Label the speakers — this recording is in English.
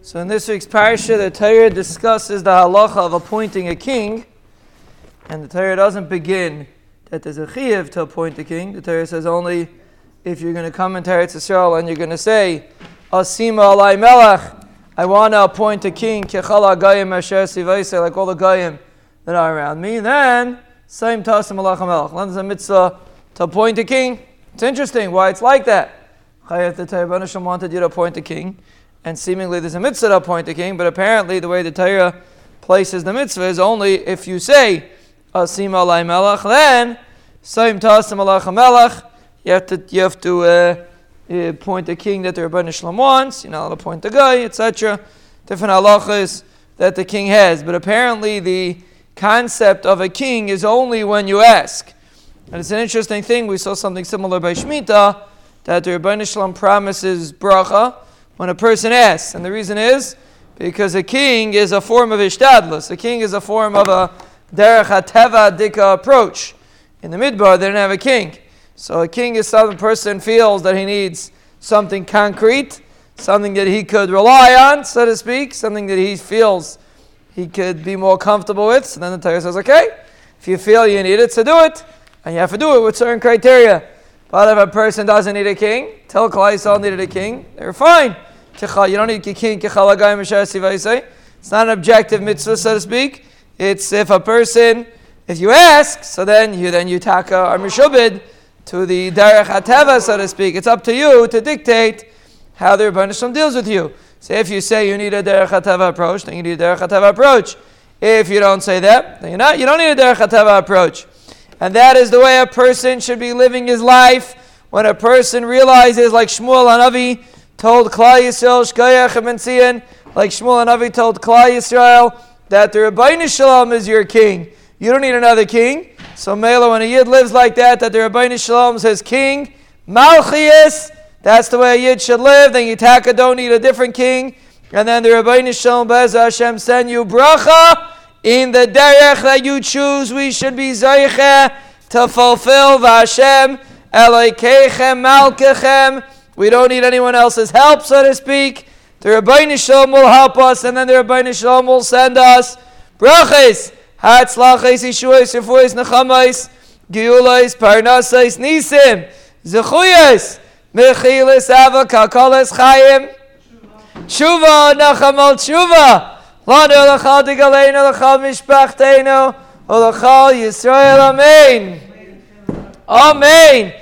Speaker 1: So in this week's parsha, the Torah discusses the halacha of appointing a king, and the Torah doesn't begin that there's a chiyuv to appoint a king. The Torah says only if you're going to come into Eretz Yisrael and you're going to say, Asima alai melech, I want to appoint a king, like all the gayim that are around me, then, same tasim alach melech. There's a mitzvah to appoint a king. It's interesting why it's like that. Chayat the Torah wanted you to appoint a king and seemingly there's a mitzvah to appoint a king, but apparently the way the Torah places the mitzvah is only if you say Asim alay melech, then Saim tasim alach melech, you have to you have to uh, uh, appoint a king that the Ribbono Shel Olam wants. You're not to appoint a guy, etc. Different halachas that the king has, but apparently the concept of a king is only when you ask. And it's an interesting thing. We saw something similar by Shemitah that the Ribbono Shel Olam promises bracha when a person asks. And the reason is because a king is a form of ishtadlus. A king is a form of a derech hateva dika approach. In the midbar, they didn't have a king. So a king is some person feels that he needs something concrete, something that he could rely on, so to speak, something that he feels he could be more comfortable with. So then the Torah says, okay, if you feel you need it, so do it. And you have to do it with certain criteria. But if a person doesn't need a king, tell Klai needed a king, they're fine. You don't need king. It's not an objective mitzvah, so to speak. It's if a person, if you ask, so then you then you taka or mishubid to the derech hateva, so to speak. It's up to you to dictate how the Rebbeinu deals with you. So if you say you need a derech hateva approach, then you need a derech hateva approach. If you don't say that, then you're not. You don't need a derech hateva approach, and that is the way a person should be living his life. When a person realizes, like Shmuel Hanavi told Klal Yisrael, Shkoyach and like Shmuel Hanavi told Klal Yisrael, that the Ribbono Shel Olam is your king. You don't need another king. So Mela, when a Yid lives like that, that the Ribbono Shel Olam says king, Malchias, that's the way a Yid should live. Then Yitaka don't need a different king. And then the Ribbono Shel Olam Bez Hashem send you bracha in the derech that you choose. We should be zeiche to fulfill Vashem Elokeichem Malkechem we don't need anyone else's help, so to speak. The Ribbono Shel Olam will help us, and then the Ribbono Shel Olam will send us brachas, hatzlachas, yishuas, refuas, nechamais, giulais, parnasais, nisim, zechuyas, mechilas, ava, kalkalas, chayim, tshuva, nachamal, tshuva, lanu lachal digaleinu, lachal mishpachteinu, olachal Yisrael, amen. Amen.